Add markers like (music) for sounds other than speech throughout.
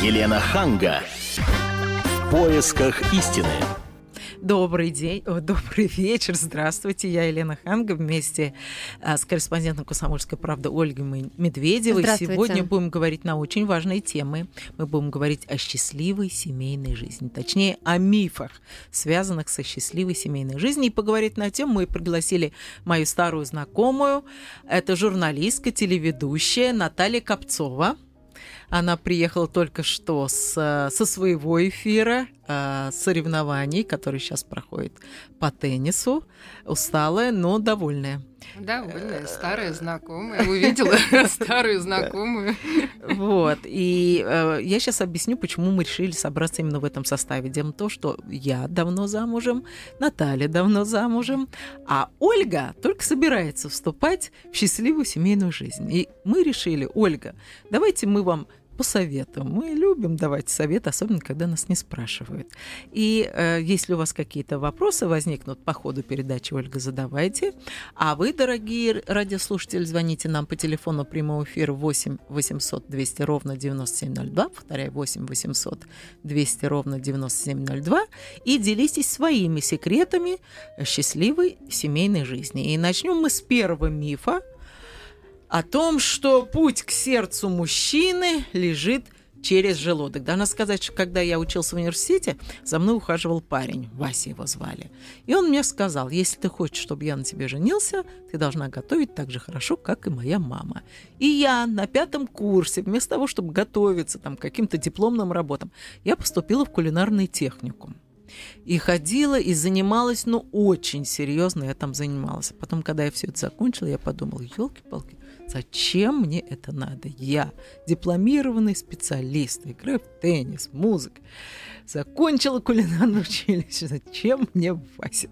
Елена Ханга. В поисках истины. Добрый день, о, добрый вечер, здравствуйте. Я Елена Ханга вместе а, с корреспондентом «Комсомольской правды» Ольгой Медведевой. Сегодня будем говорить на очень важные темы. Мы будем говорить о счастливой семейной жизни, точнее, о мифах, связанных со счастливой семейной жизнью. И поговорить на тему мы пригласили мою старую знакомую. Это журналистка, телеведущая Наталья Копцова. Она приехала только что с, со своего эфира, э, соревнований, который сейчас проходит по теннису. Усталая, но довольная. Довольная, старая знакомая. Увидела (laughs) старую знакомую. Вот. И э, я сейчас объясню, почему мы решили собраться именно в этом составе. Дело в том, что я давно замужем, Наталья давно замужем, а Ольга только собирается вступать в счастливую семейную жизнь. И мы решили, Ольга, давайте мы вам по советам. Мы любим давать совет, особенно когда нас не спрашивают. И э, если у вас какие-то вопросы возникнут по ходу передачи, Ольга, задавайте. А вы, дорогие радиослушатели, звоните нам по телефону прямого эфира 8 800 200 ровно 9702, повторяю, 8 800 200 ровно 9702, и делитесь своими секретами счастливой семейной жизни. И начнем мы с первого мифа, о том, что путь к сердцу мужчины лежит через желудок. Надо сказать, что когда я учился в университете, за мной ухаживал парень, Вася его звали. И он мне сказал, если ты хочешь, чтобы я на тебе женился, ты должна готовить так же хорошо, как и моя мама. И я на пятом курсе, вместо того, чтобы готовиться там, к каким-то дипломным работам, я поступила в кулинарный техникум. И ходила, и занималась, ну, очень серьезно я там занималась. Потом, когда я все это закончила, я подумала, елки-палки, Зачем мне это надо? Я дипломированный специалист, играю в теннис, музыка. Закончила кулинарное (laughs) училище. Зачем мне Вася?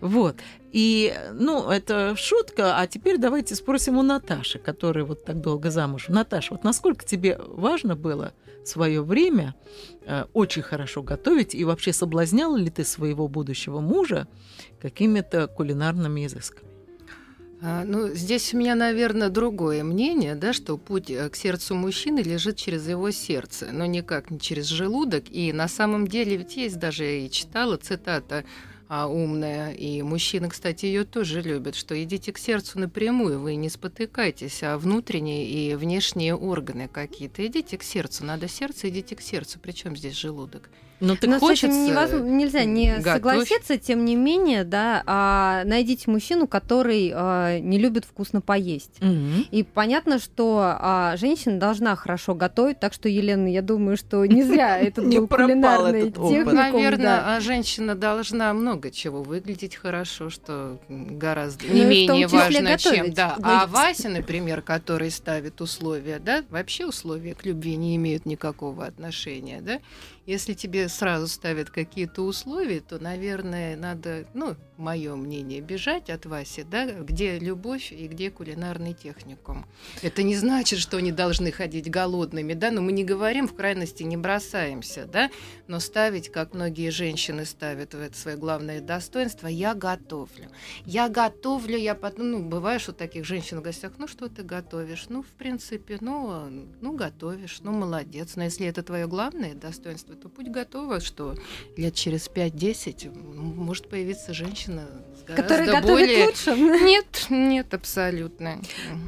Вот. И, ну, это шутка. А теперь давайте спросим у Наташи, которая вот так долго замужем. Наташа, вот насколько тебе важно было свое время э, очень хорошо готовить и вообще соблазняла ли ты своего будущего мужа какими-то кулинарными изысками? А, ну, здесь у меня, наверное, другое мнение, да, что путь э, к сердцу мужчины лежит через его сердце, но никак не через желудок. И на самом деле ведь есть даже и читала цитата а, умная, и мужчины, кстати, ее тоже любят, что идите к сердцу напрямую, вы не спотыкайтесь, а внутренние и внешние органы какие-то. Идите к сердцу, надо сердце, идите к сердцу. Причем здесь желудок? Ну, так Но хочется... с этим невозможно, нельзя не готовь. согласиться, тем не менее, да, а, найдите мужчину, который а, не любит вкусно поесть. Угу. И понятно, что а, женщина должна хорошо готовить, так что, Елена, я думаю, что не зря (laughs) этот был кулинарный техникум. Наверное, женщина должна много чего выглядеть хорошо, что гораздо не ну, менее важно, чем... Да. А Вася, например, который ставит условия, да, вообще условия к любви не имеют никакого отношения, да, если тебе сразу ставят какие-то условия, то, наверное, надо, ну, мое мнение, бежать от Васи, да, где любовь и где кулинарный техникум. Это не значит, что они должны ходить голодными, да, но мы не говорим, в крайности не бросаемся, да, но ставить, как многие женщины ставят в это свое главное достоинство, я готовлю. Я готовлю, я потом, ну, бываешь у таких женщин в гостях, ну, что ты готовишь? Ну, в принципе, ну, ну, готовишь, ну, молодец. Но если это твое главное достоинство, то будь готова, что лет через 5-10 может появиться женщина с Которая готовит более... лучше? (laughs) Нет, нет, абсолютно.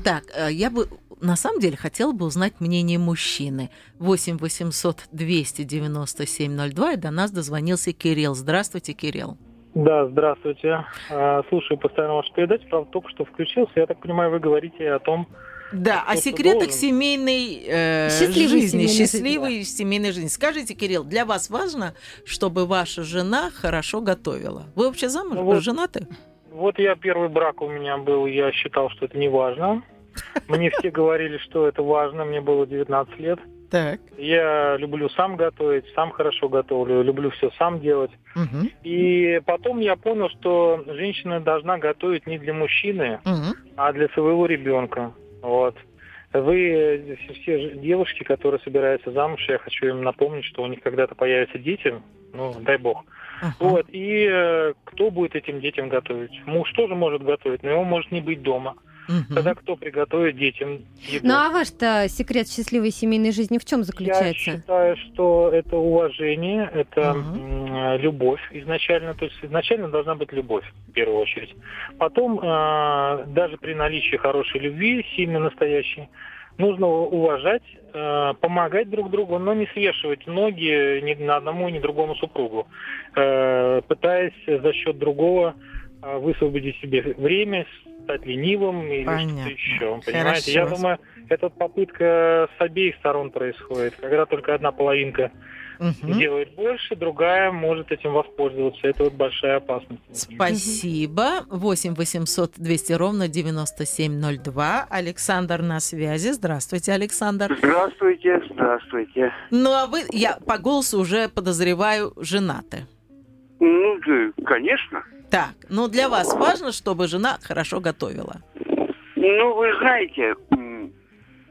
Так, э, я бы на самом деле хотела бы узнать мнение мужчины. 8 800 297 02, и до нас дозвонился Кирилл. Здравствуйте, Кирилл. Да, здравствуйте. А, слушаю постоянно вашу передачу, правда, только что включился. Я так понимаю, вы говорите о том, да, о секретах семейной э, счастливой жизни, семейной счастливой жизни. семейной жизни. Скажите, Кирилл, для вас важно, чтобы ваша жена хорошо готовила? Вы вообще замуж, ну, вот, женаты? Вот я первый брак у меня был, я считал, что это не важно. Мне все говорили, что это важно, мне было 19 лет. Так. Я люблю сам готовить, сам хорошо готовлю, люблю все сам делать. Угу. И потом я понял, что женщина должна готовить не для мужчины, угу. а для своего ребенка. Вот. Вы все девушки, которые собираются замуж, я хочу им напомнить, что у них когда-то появятся дети, ну, дай бог. Uh-huh. Вот, и э, кто будет этим детям готовить? Муж тоже может готовить, но его может не быть дома. Угу. Тогда кто приготовит детям еду? Ну а ваш-то секрет счастливой семейной жизни в чем заключается? Я считаю, что это уважение, это угу. любовь изначально. То есть изначально должна быть любовь в первую очередь. Потом, э, даже при наличии хорошей любви, сильно настоящей, нужно уважать, э, помогать друг другу, но не свешивать ноги ни на одному, ни другому супругу, э, пытаясь за счет другого высвободить себе время, стать ленивым или что-то еще. Понимаете? Хорошо. Я думаю, эта попытка с обеих сторон происходит, когда только одна половинка угу. делает больше, другая может этим воспользоваться. Это вот большая опасность. Спасибо. 8 800 200 ровно 9702. Александр на связи. Здравствуйте, Александр. Здравствуйте, здравствуйте. Ну, а вы, я по голосу уже подозреваю, женаты. Ну, да, конечно. Так, ну для вас важно, чтобы жена хорошо готовила? Ну, вы знаете,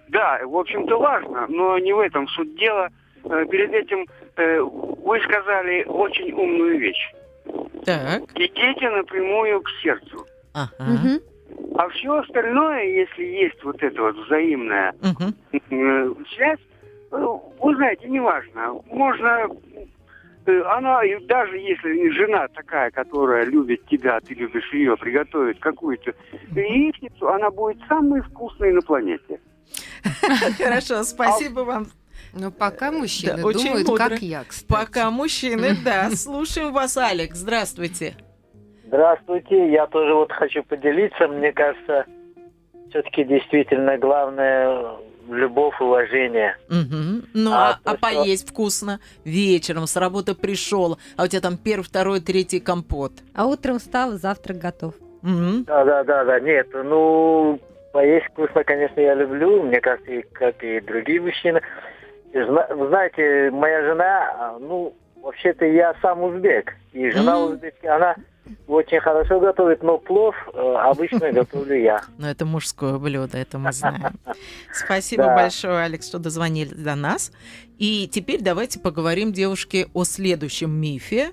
да, в общем-то важно, но не в этом суть дела – Э, перед этим э, вы сказали очень умную вещь. Так. Идите напрямую к сердцу. Ага. Угу. А все остальное, если есть вот эта вот взаимная угу. связь, вы знаете, неважно. Можно она, даже если жена такая, которая любит тебя, ты любишь ее, приготовит какую-то яичницу, она будет самой вкусной на планете. (laughs) Хорошо, спасибо вам ну, пока мужчины да, думают, как я, кстати. Пока мужчины, (laughs) да. Слушаем вас, Алекс. Здравствуйте. Здравствуйте. Я тоже вот хочу поделиться. Мне кажется, все-таки действительно главное любовь, уважение. Угу. Ну, а, а, а поесть что... вкусно вечером, с работы пришел, а у тебя там первый, второй, третий компот. А утром встал, завтрак готов. Угу. Да, да, да, да. Нет, ну, поесть вкусно, конечно, я люблю. Мне кажется, и, как и другие мужчины. Вы знаете, моя жена, ну, вообще-то я сам узбек. И жена mm. узбекская, она очень хорошо готовит, но плов э, обычно (laughs) готовлю я. Ну, это мужское блюдо, это мы знаем. (laughs) Спасибо большое, Алекс, что дозвонили до нас. И теперь давайте поговорим, девушки, о следующем мифе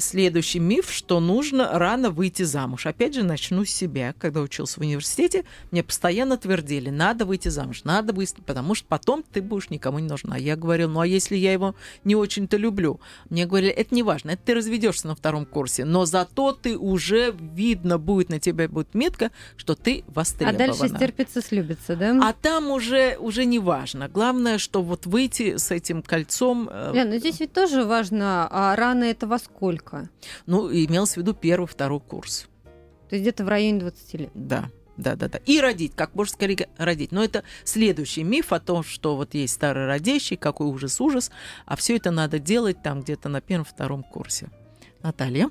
следующий миф, что нужно рано выйти замуж. Опять же, начну с себя. Когда учился в университете, мне постоянно твердили, надо выйти замуж, надо выйти, потому что потом ты будешь никому не нужна. Я говорил, ну а если я его не очень-то люблю? Мне говорили, это не важно, это ты разведешься на втором курсе, но зато ты уже видно будет, на тебя будет метка, что ты востребована. А дальше стерпится, слюбится, да? А там уже, уже не важно. Главное, что вот выйти с этим кольцом... Э, Лен, но здесь ведь тоже важно, а рано это во сколько? Сколько? Ну, имелось в виду первый, второй курс. То есть где-то в районе 20 лет? Да. Да, да, да. И родить, как можно скорее родить. Но это следующий миф о том, что вот есть старый родящий, какой ужас, ужас, а все это надо делать там где-то на первом-втором курсе. Наталья?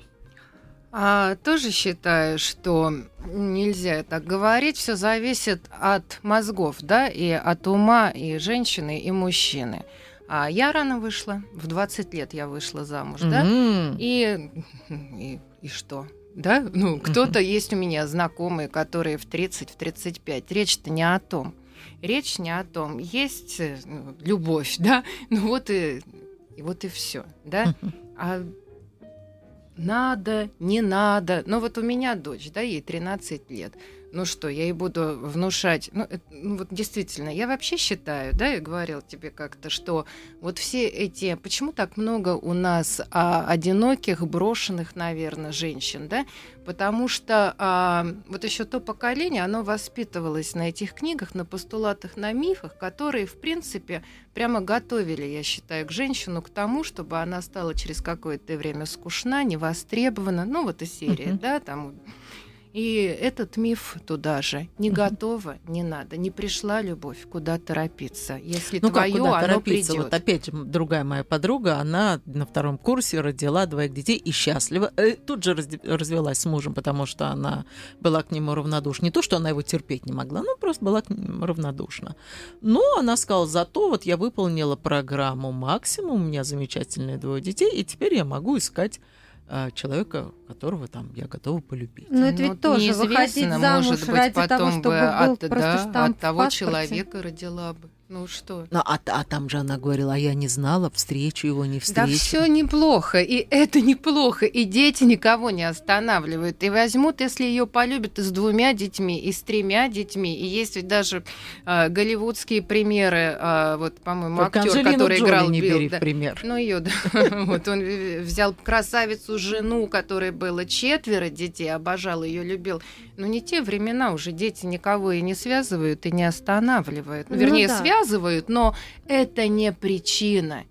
А, тоже считаю, что нельзя так говорить. Все зависит от мозгов, да, и от ума и женщины, и мужчины. А я рано вышла, в 20 лет я вышла замуж, mm-hmm. да, и, и, и что? Да, ну, кто-то есть у меня знакомые, которые в 30, в 35. Речь-то не о том. Речь не о том. Есть ну, любовь, да, ну вот и, и вот и все, да. А надо, не надо. Но вот у меня дочь, да, ей 13 лет ну что, я ей буду внушать. Ну, это, ну вот действительно, я вообще считаю, да, я говорил тебе как-то, что вот все эти, почему так много у нас а, одиноких, брошенных, наверное, женщин, да? Потому что а, вот еще то поколение, оно воспитывалось на этих книгах, на постулатах, на мифах, которые, в принципе, прямо готовили, я считаю, к женщину к тому, чтобы она стала через какое-то время скучна, невостребована, ну вот и серия, uh-huh. да, там и этот миф туда же. Не готова, не надо. Не пришла любовь, куда торопиться. Если ну твое, как, куда оно торопиться? Придет. Вот опять другая моя подруга, она на втором курсе родила двоих детей и счастлива. Э, тут же развелась с мужем, потому что она была к нему равнодушна. Не то, что она его терпеть не могла, но просто была к нему равнодушна. Но она сказала, зато вот я выполнила программу максимум, у меня замечательные двое детей, и теперь я могу искать человека, которого там я готова полюбить. Но это ведь ну, тоже выходить замуж может быть, ради потом того, чтобы бы от, был да, от того человека родила бы. Ну что? Ну, а, а там же она говорила, а я не знала, встречу его, не встречу. Да все неплохо, и это неплохо, и дети никого не останавливают. И возьмут, если ее полюбят, и с двумя детьми, и с тремя детьми. И есть ведь даже э, голливудские примеры, э, вот, по-моему, актер, который Джоли играл не Билл. Бери да. пример. Ну, ее, да. (laughs) Вот он взял красавицу жену, которой было четверо детей, обожал ее, любил. Но не те времена уже дети никого и не связывают, и не останавливают. Ну, вернее, ну, да. связывают, но это не причина.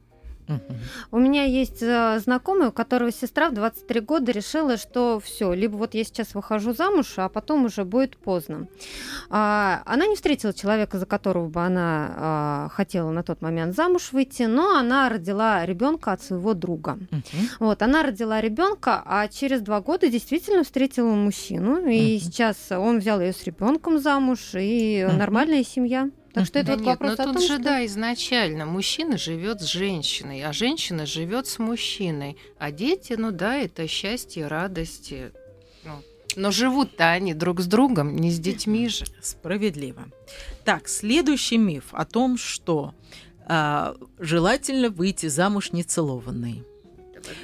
У меня есть э, знакомый, у которого сестра в 23 года решила, что все, либо вот я сейчас выхожу замуж, а потом уже будет поздно. А, она не встретила человека, за которого бы она а, хотела на тот момент замуж выйти, но она родила ребенка от своего друга. Вот, она родила ребенка, а через два года действительно встретила мужчину, и сейчас он взял ее с ребенком замуж, и нормальная семья. Так что это да вот нет, вопрос но о тут том, же, что... да, изначально мужчина живет с женщиной, а женщина живет с мужчиной. А дети, ну да, это счастье, радости. Ну, но живут-то они друг с другом, не с детьми же. Справедливо. Так, следующий миф о том, что э, желательно выйти замуж нецелованной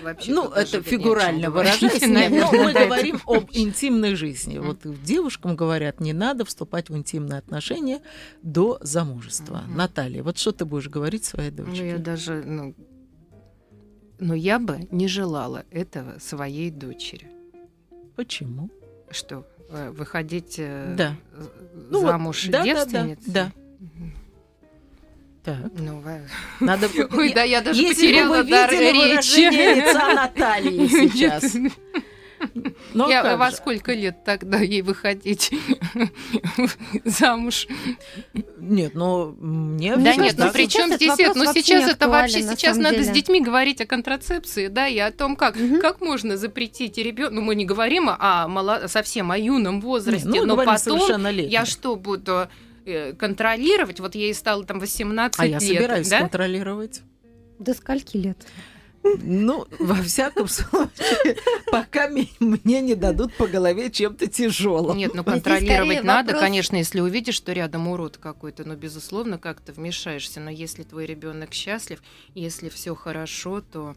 вообще ну, это фигурально выражаясь. Но мы говорим об интимной жизни. Вот девушкам говорят, не надо вступать в интимные отношения до замужества. Наталья, вот что ты будешь говорить своей дочери? Ну, я даже, ну, но я бы не желала этого своей дочери. Почему? Что, э, выходить э, да. Замуж ну, вот, девственницей? Да, да, да. Так. Ну, надо... (laughs) Ой, да, я даже Если потеряла бы вы дар речи. лица Натальи (laughs) сейчас. Но я во сколько лет тогда ей выходить (laughs) замуж? Нет, ну мне Да нет, ну при чем здесь это? Ну сейчас это вообще сейчас надо с детьми говорить о контрацепции, да, и о том, как как можно запретить ребенку. Ну мы не говорим о совсем о юном возрасте, ну, но потом я что буду контролировать. Вот ей стало там 18 а лет. А я собираюсь да? контролировать. До скольки лет? Ну, во всяком случае, пока мне не дадут по голове чем-то тяжелым. Нет, ну контролировать надо, вопрос... конечно, если увидишь, что рядом урод какой-то, но безусловно как-то вмешаешься. Но если твой ребенок счастлив, если все хорошо, то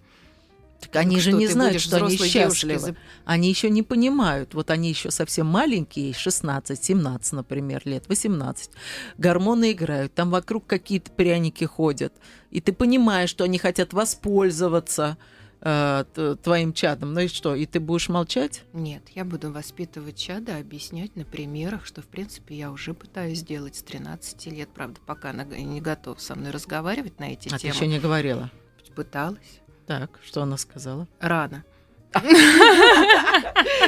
так они же не знают, что они счастливы. За... Они еще не понимают. Вот они еще совсем маленькие, 16, 17, например, лет, 18. Гормоны играют, там вокруг какие-то пряники ходят. И ты понимаешь, что они хотят воспользоваться э, твоим чадом. Ну и что, и ты будешь молчать? Нет, я буду воспитывать чада, объяснять на примерах, что, в принципе, я уже пытаюсь сделать с 13 лет. Правда, пока она не готова со мной разговаривать на эти а темы. ты еще не говорила? Пыталась. Так, что она сказала? Рано. (laughs)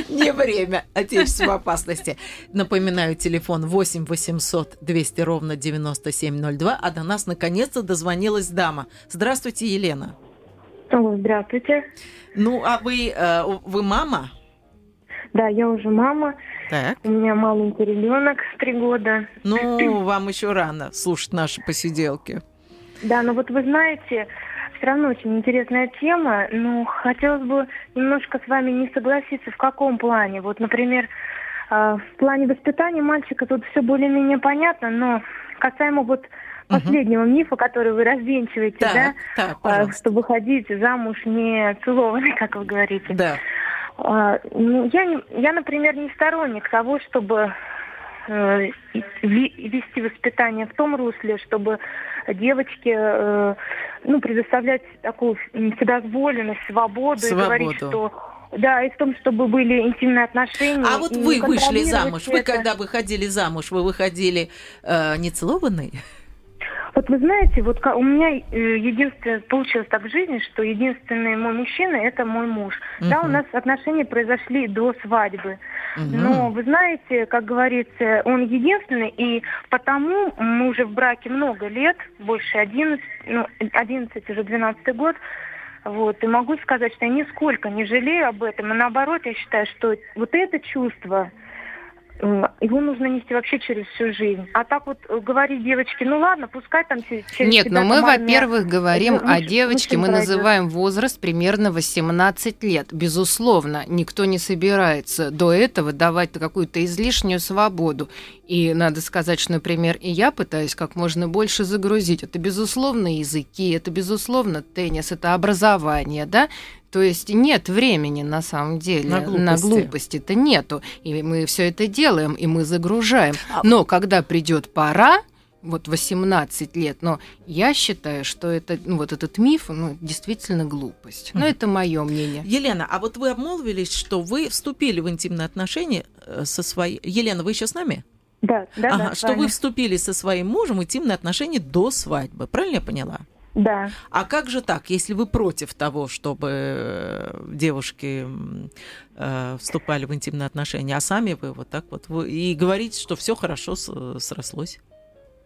Не время. Отечество в опасности. Напоминаю, телефон 8 800 200 ровно 9702. А до нас наконец-то дозвонилась дама. Здравствуйте, Елена. Здравствуйте. Ну, а вы, э, вы мама? Да, я уже мама. Так. У меня маленький ребенок, три года. Ну, вам еще рано слушать наши посиделки. Да, но вот вы знаете, все равно очень интересная тема, но хотелось бы немножко с вами не согласиться. В каком плане? Вот, например, э, в плане воспитания мальчика тут все более-менее понятно, но касаемо вот последнего угу. мифа, который вы развенчиваете, так, да, так, а, чтобы ходить замуж не целованной, (laughs) как вы говорите. Да. А, ну, я, я, например, не сторонник того, чтобы э, вести воспитание в том русле, чтобы девочке э, ну, предоставлять такую вседозволенность, свободу, свободу. и говорить, что да, и в том, чтобы были интимные отношения. А вот вы вышли замуж. Это. Вы когда выходили замуж, вы выходили э, нецелованной? Вот вы знаете, вот у меня э, единственное получилось так в жизни, что единственный мой мужчина это мой муж. Угу. Да, у нас отношения произошли до свадьбы. Угу. Но вы знаете, как говорится, он единственный, и потому мы уже в браке много лет, больше 11, ну, 11 уже 12 год. Вот, и могу сказать, что я нисколько не жалею об этом, и наоборот, я считаю, что вот это чувство, его нужно нести вообще через всю жизнь. А так вот э, говорить девочке, ну ладно, пускай там через Нет, но мы, во-первых, говорим ну, о девочке, мы пройдет. называем возраст примерно 18 лет. Безусловно, никто не собирается до этого давать какую-то излишнюю свободу. И надо сказать, что, например, и я пытаюсь как можно больше загрузить. Это, безусловно, языки, это, безусловно, теннис, это образование, да, то есть нет времени на самом деле на глупости. на глупости-то нету, и мы все это делаем, и мы загружаем. А но когда придет пора, вот 18 лет, но я считаю, что это, ну, вот этот миф, ну, действительно глупость. Но это мое мнение. Елена, а вот вы обмолвились, что вы вступили в интимные отношения э, со своей... Елена, вы еще с нами? Да, да, ага, да. Что вы вступили со своим мужем в интимные отношения до свадьбы. Правильно я поняла? Да. А как же так, если вы против того, чтобы э, девушки э, вступали в интимные отношения, а сами вы вот так вот вы, и говорите, что все хорошо срослось?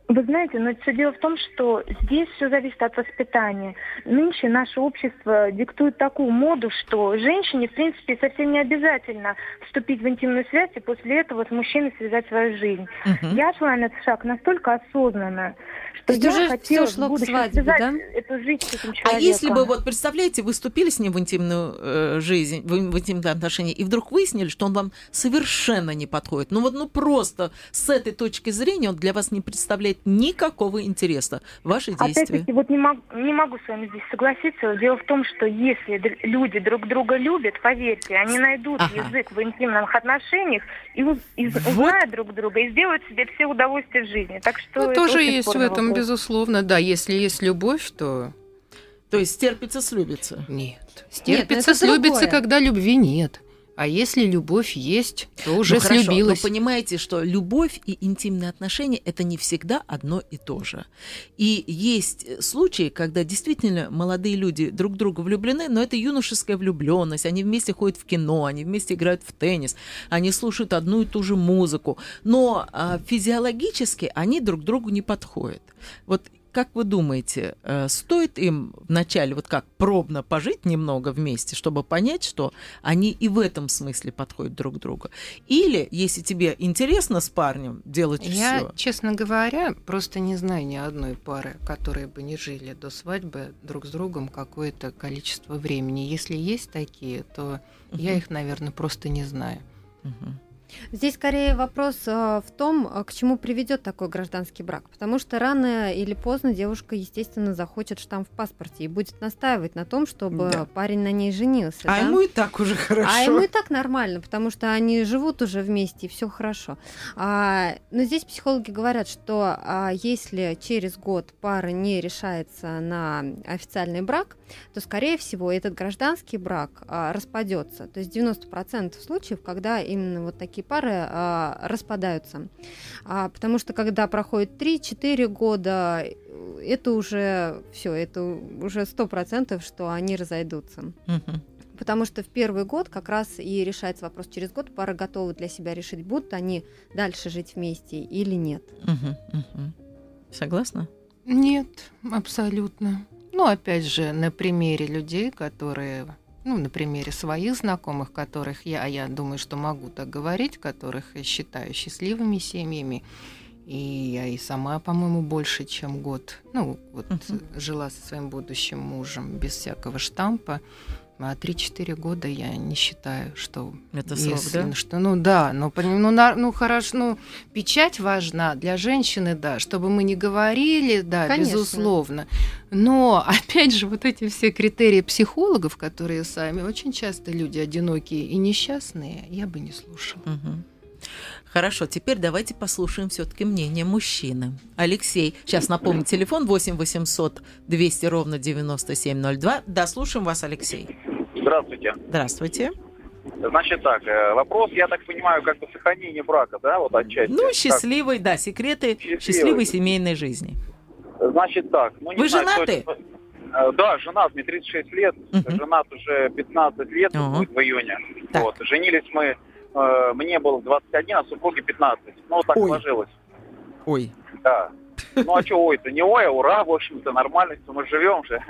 Вы знаете, но все дело в том, что здесь все зависит от воспитания. Нынче наше общество диктует такую моду, что женщине, в принципе, совсем не обязательно вступить в интимную связь и после этого с мужчиной связать свою жизнь. Угу. Я шла на этот шаг настолько осознанно, что я уже хотела шло в свадьбе, да? эту жизнь с этим человеком. А если бы, вот представляете, вы вступили с ним в интимную э, жизнь, в, в интимные отношения, и вдруг выяснили, что он вам совершенно не подходит. Ну вот, ну просто с этой точки зрения он для вас не представляет представляет никакого интереса ваши действия. Опять-таки, вот не, мог, не могу с вами здесь согласиться. Дело в том, что если люди друг друга любят, поверьте, они найдут ага. язык в интимных отношениях и, и вот. узнают друг друга и сделают себе все удовольствия в жизни. Так что ну, тоже есть в этом, вопрос. безусловно, да. Если есть любовь, то то есть стерпится, слюбится? Нет. Стерпится, нет, слюбится, когда любви нет. А если любовь есть, то уже ну, слюбилась. Но понимаете, что любовь и интимные отношения это не всегда одно и то же. И есть случаи, когда действительно молодые люди друг в друга влюблены, но это юношеская влюбленность. Они вместе ходят в кино, они вместе играют в теннис, они слушают одну и ту же музыку, но а, физиологически они друг другу не подходят. Вот как вы думаете, э, стоит им вначале вот как пробно пожить немного вместе, чтобы понять, что они и в этом смысле подходят друг к другу? Или, если тебе интересно с парнем делать все? Я, честно говоря, просто не знаю ни одной пары, которые бы не жили до свадьбы друг с другом какое-то количество времени. Если есть такие, то uh-huh. я их, наверное, просто не знаю. Uh-huh. Здесь скорее вопрос э, в том, э, к чему приведет такой гражданский брак. Потому что рано или поздно девушка, естественно, захочет штамп в паспорте и будет настаивать на том, чтобы да. парень на ней женился. А да? ему и так уже хорошо. А ему и так нормально, потому что они живут уже вместе, и все хорошо. А, но здесь психологи говорят, что а, если через год пара не решается на официальный брак, то, скорее всего, этот гражданский брак а, распадется. То есть 90% случаев, когда именно вот такие пары а, распадаются. А, потому что когда проходит 3-4 года, это уже все, это уже сто процентов, что они разойдутся. Потому что в первый год как раз и решается вопрос через год, пара готова для себя решить, будут они дальше жить вместе или нет. Угу, угу. Согласна? Нет, абсолютно. Ну, опять же, на примере людей, которые ну, на примере своих знакомых, которых я, а я думаю, что могу так говорить, которых я считаю счастливыми семьями, и я и сама, по-моему, больше, чем год, ну, вот uh-huh. жила со своим будущим мужем без всякого штампа. А 3-4 года я не считаю, что... Это срок, если, да? Что, ну да, ну, ну, на, ну хорошо, ну печать важна для женщины, да, чтобы мы не говорили, да, Конечно. безусловно. Но, опять же, вот эти все критерии психологов, которые сами, очень часто люди одинокие и несчастные, я бы не слушала. Угу. Хорошо, теперь давайте послушаем все-таки мнение мужчины. Алексей, сейчас напомню, телефон 8 800 200 ровно 9702. Да, слушаем вас, Алексей. Здравствуйте. Здравствуйте. Значит так, э, вопрос, я так понимаю, как бы сохранение брака, да, вот отчасти. Ну, счастливый, как... да, секреты счастливой. счастливой семейной жизни. Значит так, ну не Вы знаю, женаты? Кто... Э, да, женат, мне 36 лет, uh-huh. женат уже 15 лет, будет в июне. Так. Вот, женились мы Э, мне было 21, а супруге 15. Ну, так ой. сложилось. Ой. Да. Ну, а что ой-то? Не ой, а ура, в общем-то, нормально, мы живем же.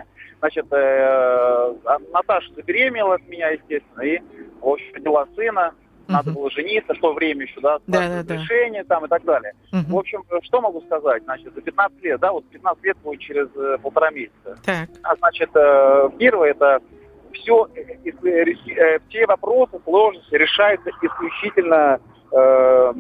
Значит, э, а Наташа забеременела от меня, естественно, и, в общем, родила сына. надо было жениться, в то время еще, да, да, да, решение там и так далее. Угу. В общем, что могу сказать? Значит, за 15 лет, да, вот 15 лет будет через э, полтора месяца. Так. А, значит, э, первое, это все, э, э, все вопросы, сложности решаются исключительно э,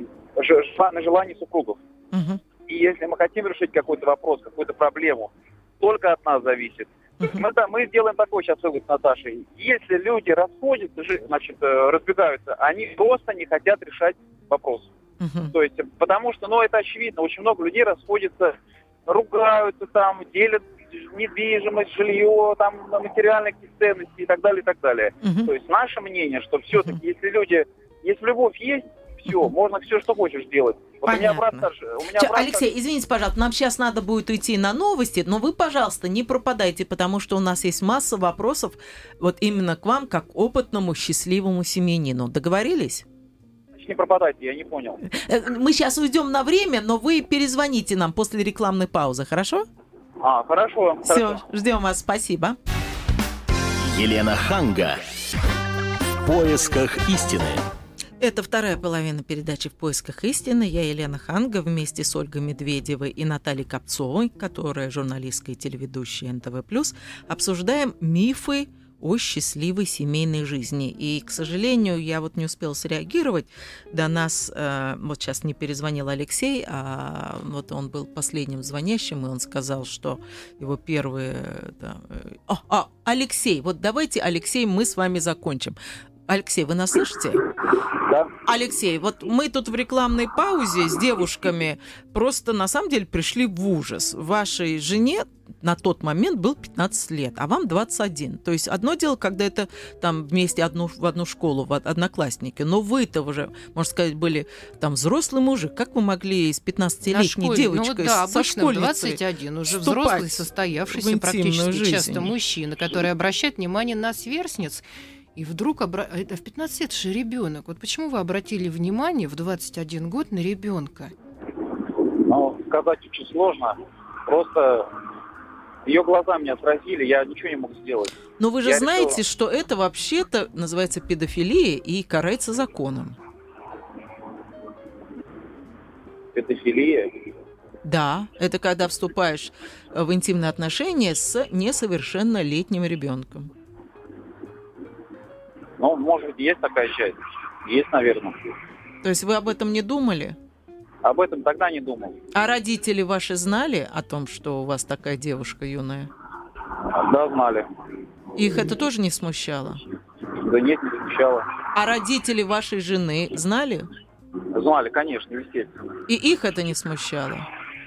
на желании супругов. Угу. И если мы хотим решить какой-то вопрос, какую-то проблему, только от нас зависит. Мы, да, мы делаем такой сейчас вывод с Наташей. Если люди расходятся, значит, э, разбегаются, они просто не хотят решать вопрос. Uh-huh. То есть, потому что, ну, это очевидно, очень много людей расходятся, ругаются там, делят недвижимость, жилье, там, материальные ценности и так далее, и так далее. Uh-huh. То есть, наше мнение, что все-таки, uh-huh. если люди, если любовь есть, все, можно все, что хочешь делать. Вот Понятно. у меня брат старше. У меня Че, брат Алексей, старше. извините, пожалуйста, нам сейчас надо будет уйти на новости, но вы, пожалуйста, не пропадайте, потому что у нас есть масса вопросов вот именно к вам, как опытному счастливому семьянину. Договорились? не пропадайте, я не понял. Э, мы сейчас уйдем на время, но вы перезвоните нам после рекламной паузы, хорошо? А, хорошо. Все, ждем вас, спасибо. Елена Ханга. В поисках истины. Это вторая половина передачи «В поисках истины». Я Елена Ханга вместе с Ольгой Медведевой и Натальей Копцовой, которая журналистка и телеведущая НТВ+, обсуждаем мифы о счастливой семейной жизни. И, к сожалению, я вот не успела среагировать. До нас, э, вот сейчас не перезвонил Алексей, а вот он был последним звонящим, и он сказал, что его первые... Да, э, о, а, Алексей, вот давайте, Алексей, мы с вами закончим. Алексей, вы нас слышите? Да. Алексей, вот мы тут в рекламной паузе с девушками просто на самом деле пришли в ужас. Вашей жене на тот момент был 15 лет, а вам 21. То есть одно дело, когда это там вместе одну, в одну школу, в одноклассники, но вы-то уже, можно сказать, были там взрослый мужик. Как вы могли с 15-летней ну девочкой, ну, вот, да, со школьницей 21, уже взрослый, состоявшийся практически жизнь. часто мужчина, который обращает внимание на сверстниц и вдруг, обра... Это в 15 лет же ребенок. Вот почему вы обратили внимание в 21 год на ребенка? Ну, сказать очень сложно. Просто ее глаза меня отразили, я ничего не мог сделать. Но вы же я знаете, решил... что это вообще-то называется педофилия и карается законом. Педофилия? Да, это когда вступаешь в интимные отношения с несовершеннолетним ребенком. Ну, может быть, есть такая часть. Есть, наверное. То есть вы об этом не думали? Об этом тогда не думал. А родители ваши знали о том, что у вас такая девушка юная? Да, знали. Их это тоже не смущало? Да нет, не смущало. А родители вашей жены знали? Знали, конечно, естественно. И их это не смущало?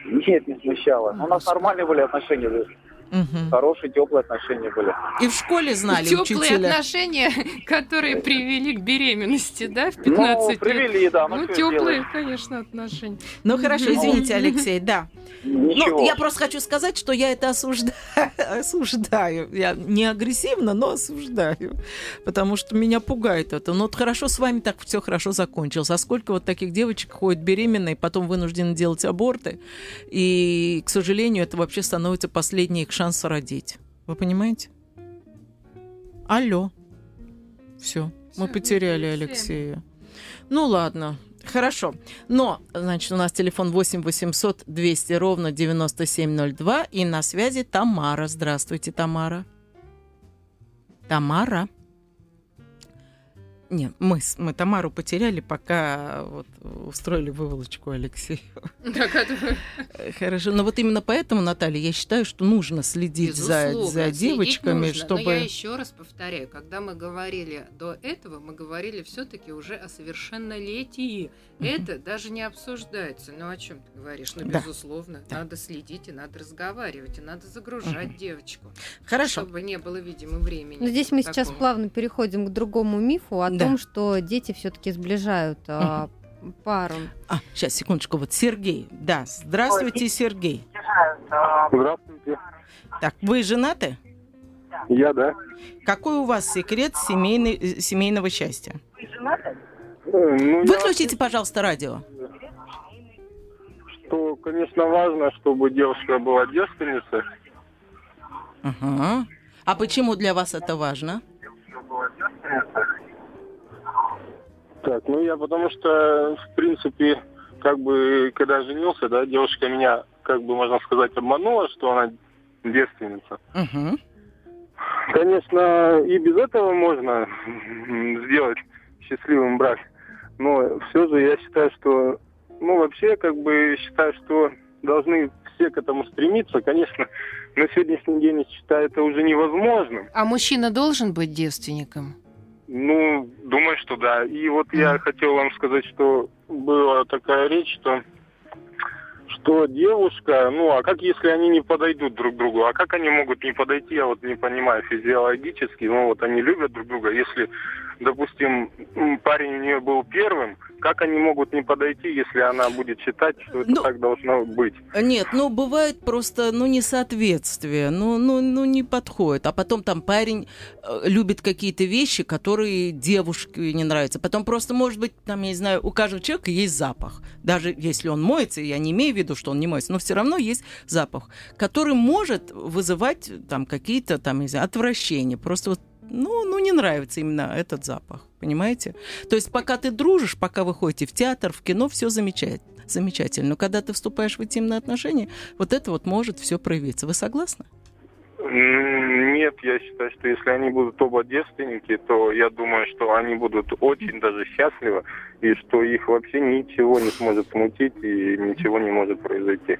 Нет, не смущало. У нас нормальные были отношения. Угу. Хорошие, теплые отношения были. И в школе знали Теплые учителя. отношения, (laughs) которые привели к беременности, да, в 15 ну, лет? привели, да. Ну, теплые, конечно, отношения. Ну, хорошо, извините, Алексей, да. Ну, я просто хочу сказать, что я это осуждаю. (laughs) осуждаю. Я не агрессивно, но осуждаю. Потому что меня пугает это. Но вот хорошо с вами так все хорошо закончилось. А сколько вот таких девочек ходят беременные, потом вынуждены делать аборты. И, к сожалению, это вообще становится последний их шанс родить. Вы понимаете? Алло. Все, мы потеряли Алексея. Ну ладно, Хорошо. Но, значит, у нас телефон 8 800 200 ровно 9702. И на связи Тамара. Здравствуйте, Тамара. Тамара. Нет, мы, мы Тамару потеряли, пока вот устроили выволочку Алексею. Хорошо, но вот именно поэтому, Наталья, я считаю, что нужно следить за, за девочками, нужно. чтобы... Но я еще раз повторяю, когда мы говорили до этого, мы говорили все-таки уже о совершеннолетии. Это даже не обсуждается. Ну о чем ты говоришь? Ну, да. безусловно, да. надо следить и надо разговаривать, и надо загружать угу. девочку. Хорошо. Чтобы не было, видимо, времени. Но здесь мы такого. сейчас плавно переходим к другому мифу о да. том, что дети все-таки сближают угу пару. А, сейчас, секундочку, вот Сергей. Да, здравствуйте, Сергей. Здравствуйте. Так, вы женаты? Я, да. Какой у вас секрет семейный, э, семейного счастья? Вы женаты? Э, ну, Выключите, я... пожалуйста, радио. Что, конечно, важно, чтобы девушка была девственницей. Ага. А почему для вас это важно? Так, ну я потому что, в принципе, как бы, когда женился, да, девушка меня, как бы, можно сказать, обманула, что она девственница. Угу. Конечно, и без этого можно сделать счастливым брак. Но все же я считаю, что, ну, вообще, как бы, считаю, что должны все к этому стремиться. Конечно, на сегодняшний день я считаю это уже невозможным. А мужчина должен быть девственником? Ну, думаю, что да. И вот я хотел вам сказать, что была такая речь, что что девушка, ну а как если они не подойдут друг другу? А как они могут не подойти, я вот не понимаю физиологически, ну вот они любят друг друга, если допустим, парень у нее был первым, как они могут не подойти, если она будет считать, что это ну, так должно быть? Нет, ну бывает просто, ну, несоответствие, ну, ну, ну, не подходит. А потом там парень э, любит какие-то вещи, которые девушке не нравятся. Потом просто, может быть, там, я не знаю, у каждого человека есть запах. Даже если он моется, я не имею в виду, что он не моется, но все равно есть запах, который может вызывать там какие-то там, не знаю, отвращения. Просто вот ну, ну, не нравится именно этот запах, понимаете? То есть пока ты дружишь, пока вы ходите в театр, в кино, все замечательно. Замечательно. Но когда ты вступаешь в интимные отношения, вот это вот может все проявиться. Вы согласны? Нет, я считаю, что если они будут оба девственники, то я думаю, что они будут очень даже счастливы, и что их вообще ничего не сможет смутить, и ничего не может произойти.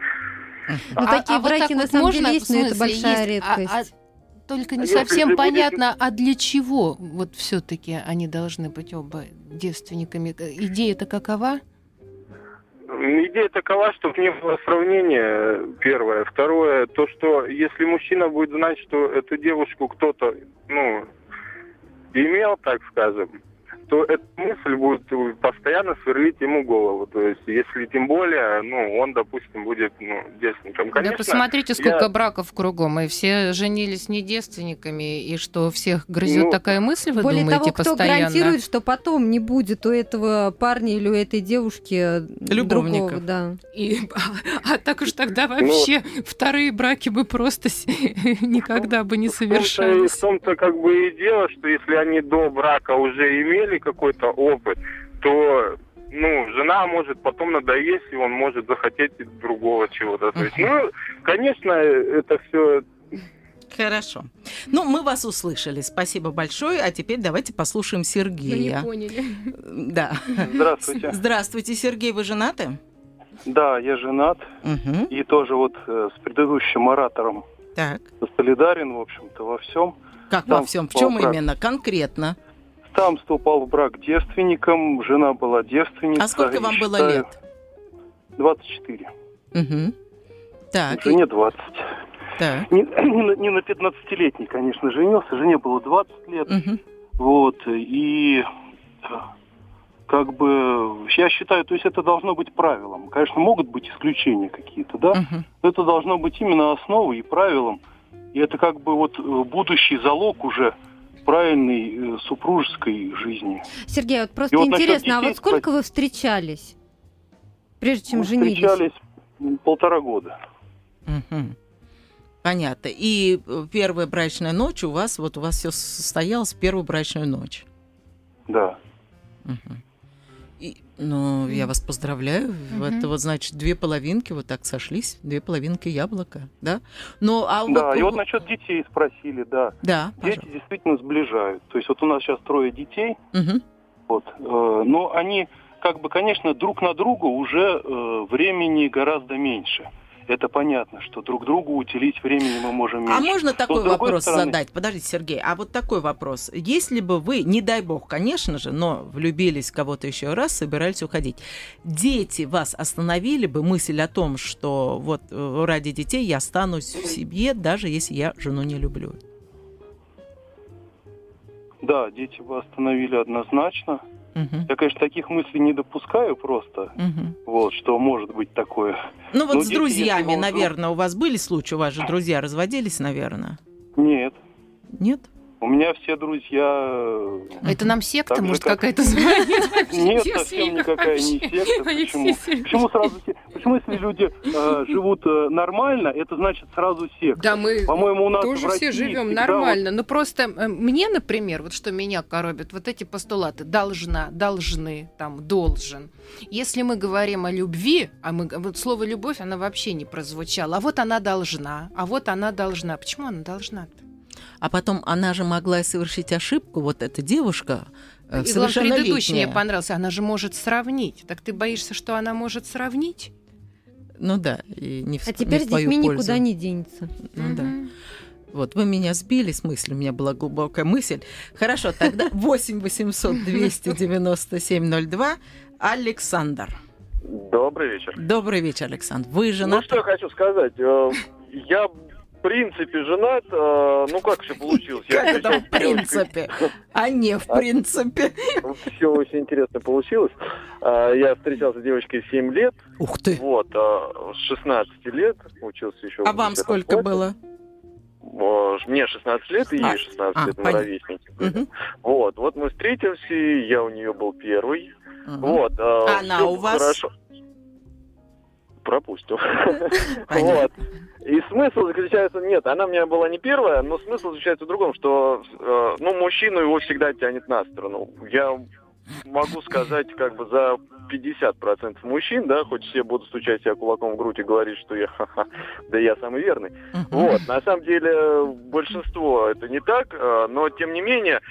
Ну, а, такие а браки вот на самом можно, деле есть, но это большая есть, редкость. А, а только не а совсем понятно, а для чего вот все-таки они должны быть оба девственниками? Идея-то какова? Идея такова, чтобы не было сравнения, первое. Второе, то, что если мужчина будет знать, что эту девушку кто-то, ну, имел, так скажем, то эта мысль будет постоянно сверлить ему голову. То есть, если тем более, ну, он, допустим, будет ну, девственником. Конечно, да посмотрите, сколько я... браков кругом, и все женились не девственниками, и что всех грызет ну, такая мысль, вы более думаете, того, кто постоянно? гарантирует, что потом не будет у этого парня или у этой девушки Любовников. другого, да. И, а, а так уж тогда ну, вообще ну, вторые браки бы просто (laughs) никогда бы не совершались. В том-то как бы и дело, что если они до брака уже имели имели какой-то опыт, то ну, жена может потом надоесть, и он может захотеть другого чего-то. То есть, ну, конечно, это все Хорошо. Ну, мы вас услышали. Спасибо большое. А теперь давайте послушаем Сергея. Мы не поняли. Да. Здравствуйте. Здравствуйте, Сергей. Вы женаты? Да, я женат. Угу. И тоже вот э, с предыдущим оратором так. солидарен, в общем-то, во всем. Как Там во всем? В чем именно? Конкретно? Сам вступал в брак девственником, жена была девственницей. А сколько вам считаю, было лет? 24. Угу. Так. Жене 20. Так. Не, (clears throat) не, на 15-летний, конечно, женился. Жене было 20 лет. Угу. Вот. И как бы я считаю, то есть это должно быть правилом. Конечно, могут быть исключения какие-то, да, uh но это должно быть именно основой и правилом. И это как бы вот будущий залог уже правильной э, супружеской жизни. Сергей, вот просто и интересно, вот а вот сколько вы встречались, прежде чем Мы женились? Встречались полтора года. Угу. Понятно. И э, первая брачная ночь у вас, вот у вас все состоялось первую брачную ночь. Да. Угу. Ну, я вас поздравляю. Угу. Это вот, значит, две половинки вот так сошлись, две половинки яблока, да? Но, а да, вот... и вот насчет детей спросили, да. Да, Дети пожалуйста. действительно сближают. То есть вот у нас сейчас трое детей, угу. вот, э, но они как бы, конечно, друг на друга уже э, времени гораздо меньше это понятно, что друг другу уделить времени мы можем меньше. А можно такой Но, вопрос стороны... задать? Подождите, Сергей, а вот такой вопрос. Если бы вы, не дай бог, конечно же, но влюбились в кого-то еще раз, собирались уходить, дети вас остановили бы мысль о том, что вот э, ради детей я останусь в семье, даже если я жену не люблю? Да, дети бы остановили однозначно. Угу. Я, конечно, таких мыслей не допускаю просто, угу. вот, что может быть такое. Ну вот Но с дети, друзьями, наверное, у вас были случаи, у вас же друзья разводились, наверное? Нет. Нет? У меня все друзья... Это нам секта, может, как... какая-то звонит? (laughs) Нет, совсем никакая не секта. Почему? Почему сразу Почему, если люди э, живут э, нормально, это значит сразу секта? Да, мы По-моему, у нас тоже все живем нормально. Но просто э, мне, например, вот что меня коробит, вот эти постулаты должна, должны, там, должен. Если мы говорим о любви, а мы, вот слово любовь, она вообще не прозвучала. А вот она должна, а вот она должна. Почему она должна-то? А потом она же могла совершить ошибку, вот эта девушка, э, И предыдущий мне понравился, она же может сравнить. Так ты боишься, что она может сравнить? Ну да, и не в А теперь не с детьми пользу. никуда не денется. Ну угу. да. Вот, вы меня сбили с мыслью, у меня была глубокая мысль. Хорошо, тогда 8 800 297 02. Александр. Добрый вечер. Добрый вечер, Александр. Вы женаты? Ну, что я хочу сказать. Э, я принципе женат. Э, ну, как все получилось? Как это в принципе, а не в а принципе? Все очень интересно получилось. Э, я встречался с девочкой 7 лет. Ух ты! Вот, э, с 16 лет учился еще. А вам сколько было? Мне 16 лет, и ей 16 а, лет, мы ровесники Угу. Вот, вот мы встретились, я у нее был первый. Угу. Вот, а она у вас? Хорошо пропустил. (laughs) вот. И смысл заключается, нет, она у меня была не первая, но смысл заключается в другом, что, э, ну, мужчину его всегда тянет на сторону. Я могу сказать, как бы за 50% мужчин, да, хоть все будут стучать себя кулаком в грудь и говорить, что я, ха-ха, да я самый верный. Uh-huh. Вот, на самом деле большинство это не так, э, но тем не менее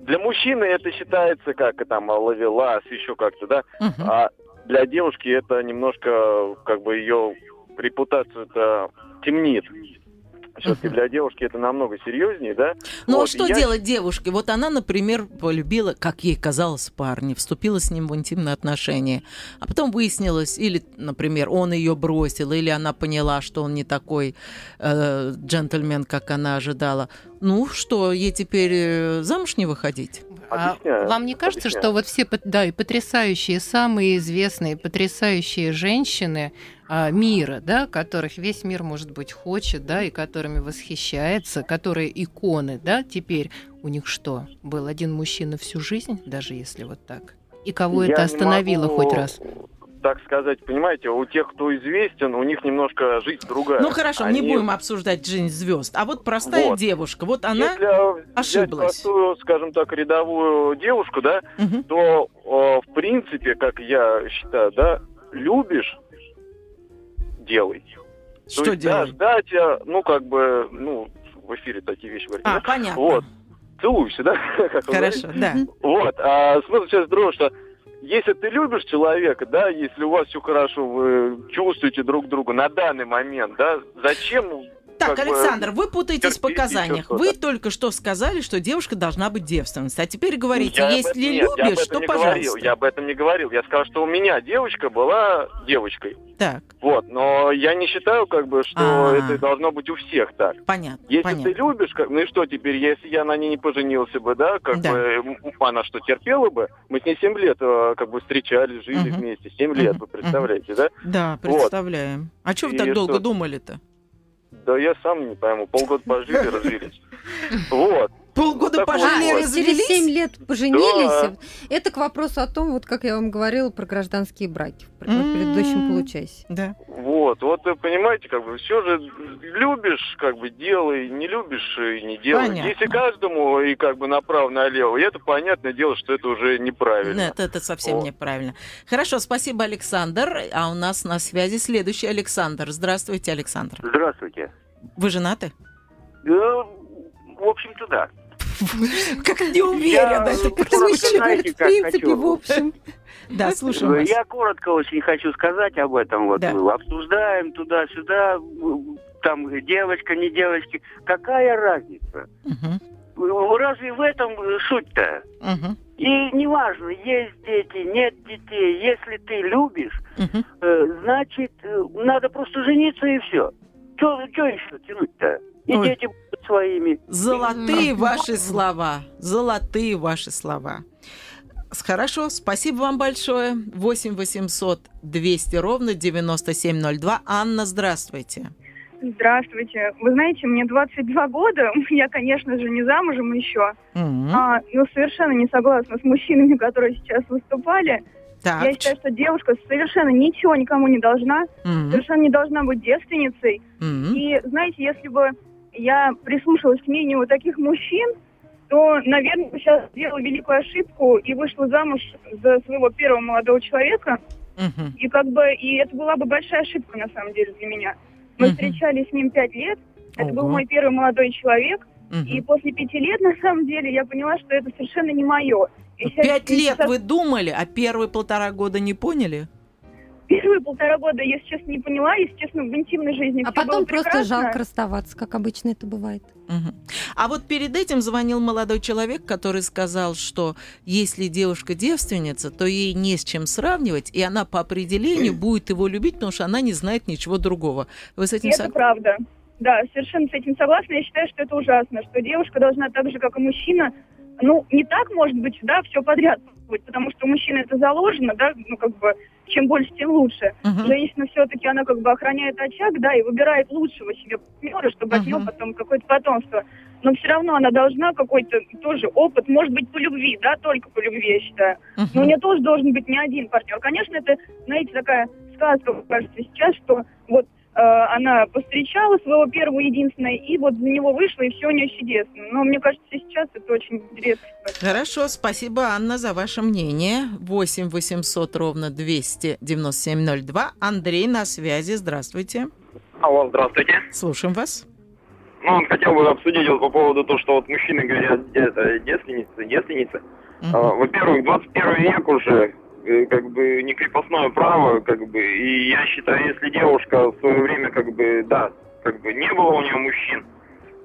для мужчины это считается как там ловелас, еще как-то, да, uh-huh. а для девушки это немножко как бы ее репутацию это темнит. Все-таки для девушки это намного серьезнее, да? Ну а вот, а что я... делать девушке? Вот она, например, полюбила, как ей казалось, парня, вступила с ним в интимные отношения, а потом выяснилось, или, например, он ее бросил, или она поняла, что он не такой э, джентльмен, как она ожидала. Ну что, ей теперь э, замуж не выходить? А вам не кажется, Объясняю. что вот все да, и потрясающие, самые известные, потрясающие женщины а, мира, да, которых весь мир, может быть, хочет, да, и которыми восхищается, которые иконы, да, теперь у них что, был один мужчина всю жизнь, даже если вот так? И кого Я это остановило могу... хоть раз? Так сказать, понимаете, у тех, кто известен, у них немножко жизнь другая. Ну хорошо, Они... не будем обсуждать жизнь звезд. А вот простая вот. девушка, вот она Если ошиблась. Взять простую, скажем так, рядовую девушку, да, угу. то э, в принципе, как я считаю, да, любишь, делай. Что то делай? Да, ждать, э, ну как бы, ну в эфире такие вещи говорить. А, да? понятно. Вот. Целуйся, да? (laughs) Хорошо, да. Вот. А смысл сейчас в другом, что если ты любишь человека, да, если у вас все хорошо, вы чувствуете друг друга на данный момент, да, зачем так, Александр, вы путаетесь в показаниях. Вы только что сказали, что девушка должна быть девственницей. А теперь говорите, я если нет, любишь, то пожалуйста. Говорил, я об этом не говорил. Я сказал, что у меня девочка была девочкой. Так. Вот, но я не считаю, как бы, что А-а-а. это должно быть у всех так. Понятно. Если понятно. ты любишь, как, ну и что теперь, если я на ней не поженился бы, да, как да. бы она что, терпела бы? Мы с ней 7 лет э, как бы встречались, жили угу. вместе. 7 лет, угу. вы представляете, угу. да? Да, представляем. Вот. А что вы так долго что... думали-то? Да я сам не пойму. Полгода пожили, (laughs) разжились. Вот. Полгода пожили, а, через 7 лет поженились. Да. Это к вопросу о том, вот как я вам говорила про гражданские браки в предыдущем получасе. Да. Вот, вот вы понимаете, как бы все же любишь, как бы делай, не любишь и не делай. Понятно. Если каждому и как бы направо-налево, и это понятное дело, что это уже неправильно. Нет, это совсем вот. неправильно. Хорошо, спасибо, Александр. А у нас на связи следующий Александр. Здравствуйте, Александр. Здравствуйте. Вы женаты? Да, в общем-то, да. (laughs) Как не уверена. Это что в принципе, в общем. Да, слушаю вас. Я коротко очень хочу сказать об этом. Вот мы обсуждаем туда-сюда, там девочка, не девочки. Какая разница? Разве в этом суть-то? И неважно, есть дети, нет детей. Если ты любишь, э, значит, э, надо просто жениться и все. Что еще тянуть-то? И Ой. дети будут своими. Золотые ваши слова. Золотые ваши слова. Хорошо, спасибо вам большое. 8 800 200 ровно 9702. Анна, здравствуйте. Здравствуйте. Вы знаете, мне 22 года, (laughs) я, конечно же, не замужем еще, mm-hmm. а, но совершенно не согласна с мужчинами, которые сейчас выступали. Так. Я считаю, что девушка совершенно ничего никому не должна, mm-hmm. совершенно не должна быть девственницей. Mm-hmm. И, знаете, если бы я прислушалась к мнению вот таких мужчин, то, наверное, сейчас сделала великую ошибку и вышла замуж за своего первого молодого человека. Uh-huh. И как бы, и это была бы большая ошибка, на самом деле, для меня. Мы uh-huh. встречались с ним пять лет, это uh-huh. был мой первый молодой человек, uh-huh. и после пяти лет, на самом деле, я поняла, что это совершенно не мое. Пять лет сейчас... вы думали, а первые полтора года не поняли? Первые полтора года я, сейчас не поняла, если честно, в интимной жизни А потом просто жалко расставаться, как обычно это бывает. Угу. А вот перед этим звонил молодой человек, который сказал, что если девушка девственница, то ей не с чем сравнивать, и она по определению (clears throat) будет его любить, потому что она не знает ничего другого. Вы с этим согласны? Это правда. Да, совершенно с этим согласна. Я считаю, что это ужасно, что девушка должна так же, как и мужчина, ну, не так, может быть, да, все подряд, потому что у мужчины это заложено, да, ну, как бы, чем больше, тем лучше. Uh-huh. Женщина все-таки, она как бы охраняет очаг, да, и выбирает лучшего себе партнера, чтобы uh-huh. от него потом какое-то потомство. Но все равно она должна какой-то тоже опыт, может быть, по любви, да, только по любви, я считаю. Uh-huh. Но у нее тоже должен быть не один партнер. Конечно, это, знаете, такая сказка, кажется, сейчас, что вот она повстречала своего первого единственного, и вот за него вышла, и все у нее чудесно. Но мне кажется, сейчас это очень редко. Хорошо, спасибо, Анна, за ваше мнение. 8 800 ровно 29702. Андрей на связи, здравствуйте. Алло, здравствуйте. Слушаем вас. Ну, хотел бы обсудить вот по поводу того, что вот мужчины говорят, это девственницы, девственницы. Uh-huh. А, во-первых, 21 век уже, Э, как бы не крепостное право, как бы, и я считаю, если девушка в свое время, как бы, да, как бы не было у нее мужчин,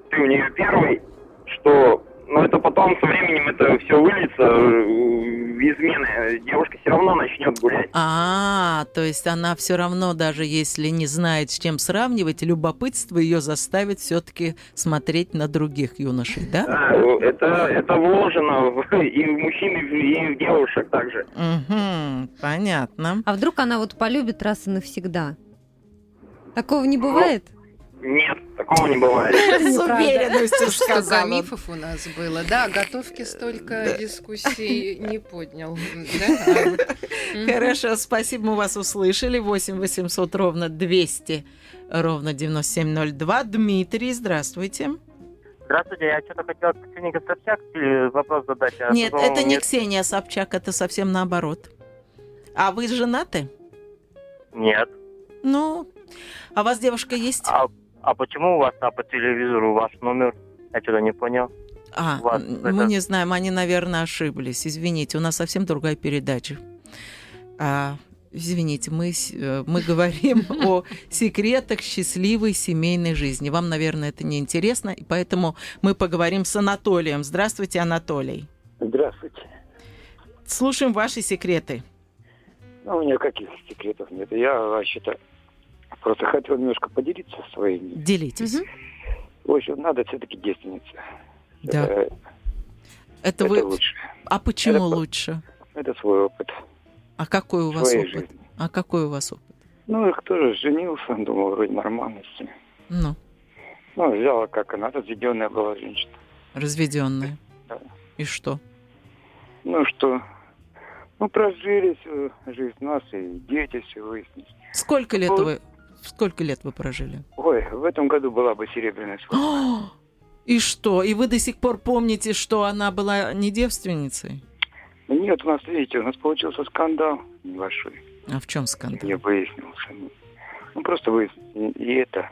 ты у нее первый, что но это потом со временем это все выльется э, измены. Девушка все равно начнет гулять. А, то есть она все равно, даже если не знает, с чем сравнивать, любопытство ее заставит все-таки смотреть на других юношей, да? Да, это, это вложено и в мужчин, и в девушек также. Угу, понятно. А вдруг она вот полюбит раз и навсегда? Такого не бывает? Ну, нет, такого не бывает. (laughs) С уверенностью сказала. мифов у нас было. Да, готовки столько дискуссий (laughs) не поднял. (laughs) Хорошо, спасибо, мы вас услышали. 8 800 ровно 200 ровно 9702. Дмитрий, здравствуйте. Здравствуйте, я что-то хотела Ксении Собчак вопрос задать. А нет, это не Ксения Собчак, это совсем наоборот. А вы женаты? Нет. Ну, а у вас девушка есть? А а почему у вас а по телевизору ваш номер? Я что-то не понял. А, вас, мы это... не знаем, они, наверное, ошиблись. Извините, у нас совсем другая передача. А, извините, мы, э, мы (laughs) говорим о (laughs) секретах счастливой семейной жизни. Вам, наверное, это не интересно, и поэтому мы поговорим с Анатолием. Здравствуйте, Анатолий. Здравствуйте. Слушаем ваши секреты. Ну, у меня каких секретов нет. Я вообще-то Просто хотел немножко поделиться своими. Делитесь. Угу. В общем, надо все-таки девственница. Да. Это, это, вы... лучше. А почему это, лучше? Это свой опыт. А какой у вас опыт? Жизни. А какой у вас опыт? Ну, я тоже женился, (laughs) думал, вроде нормальности. Ну. Ну, взяла, как она, разведенная была женщина. Разведенная? Да. И что? Ну, что? Ну, прожили всю жизнь нас, и дети все выяснились. Сколько лет вы Сколько лет вы прожили? Ой, в этом году была бы серебряная свадьба. (gasps) И что? И вы до сих пор помните, что она была не девственницей? Нет, у нас, видите, у нас получился скандал небольшой. А в чем скандал? Я выяснился. Ну, просто выяснилось. И это...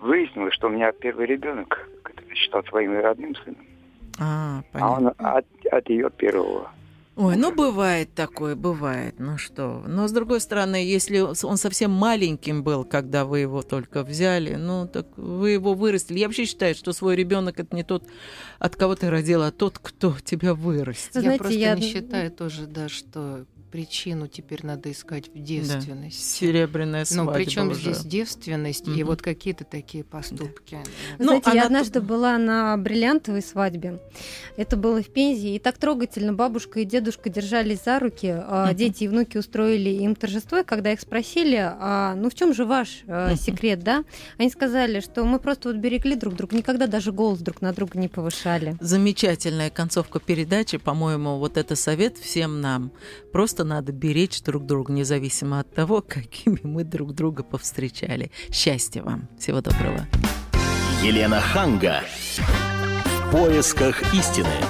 Выяснилось, что у меня первый ребенок считал своим родным сыном. А, понятно. А он от, от ее первого. Ой, ну бывает такое, бывает. Ну что? Но с другой стороны, если он совсем маленьким был, когда вы его только взяли, ну так вы его вырастили. Я вообще считаю, что свой ребенок это не тот, от кого ты родила, а тот, кто тебя вырастил. Знаете, я просто я... не считаю тоже, да, что причину теперь надо искать в девственности. Да. Серебряная свадьба Но причем уже. здесь девственность угу. и вот какие-то такие поступки. Да. Знаете, ну, я однажды была на бриллиантовой свадьбе. Это было в Пензе, и так трогательно бабушка и дедушка держались за руки. Угу. Дети и внуки устроили им торжество, и когда их спросили, а, ну в чем же ваш угу. секрет, да? Они сказали, что мы просто вот берегли друг друга, никогда даже голос друг на друга не повышали. Замечательная концовка передачи, по-моему, вот это совет всем нам. Просто надо беречь друг друга, независимо от того, (laughs) какими мы друг друга повстречали. Счастья вам. Всего доброго. Елена Ханга. В поисках истины.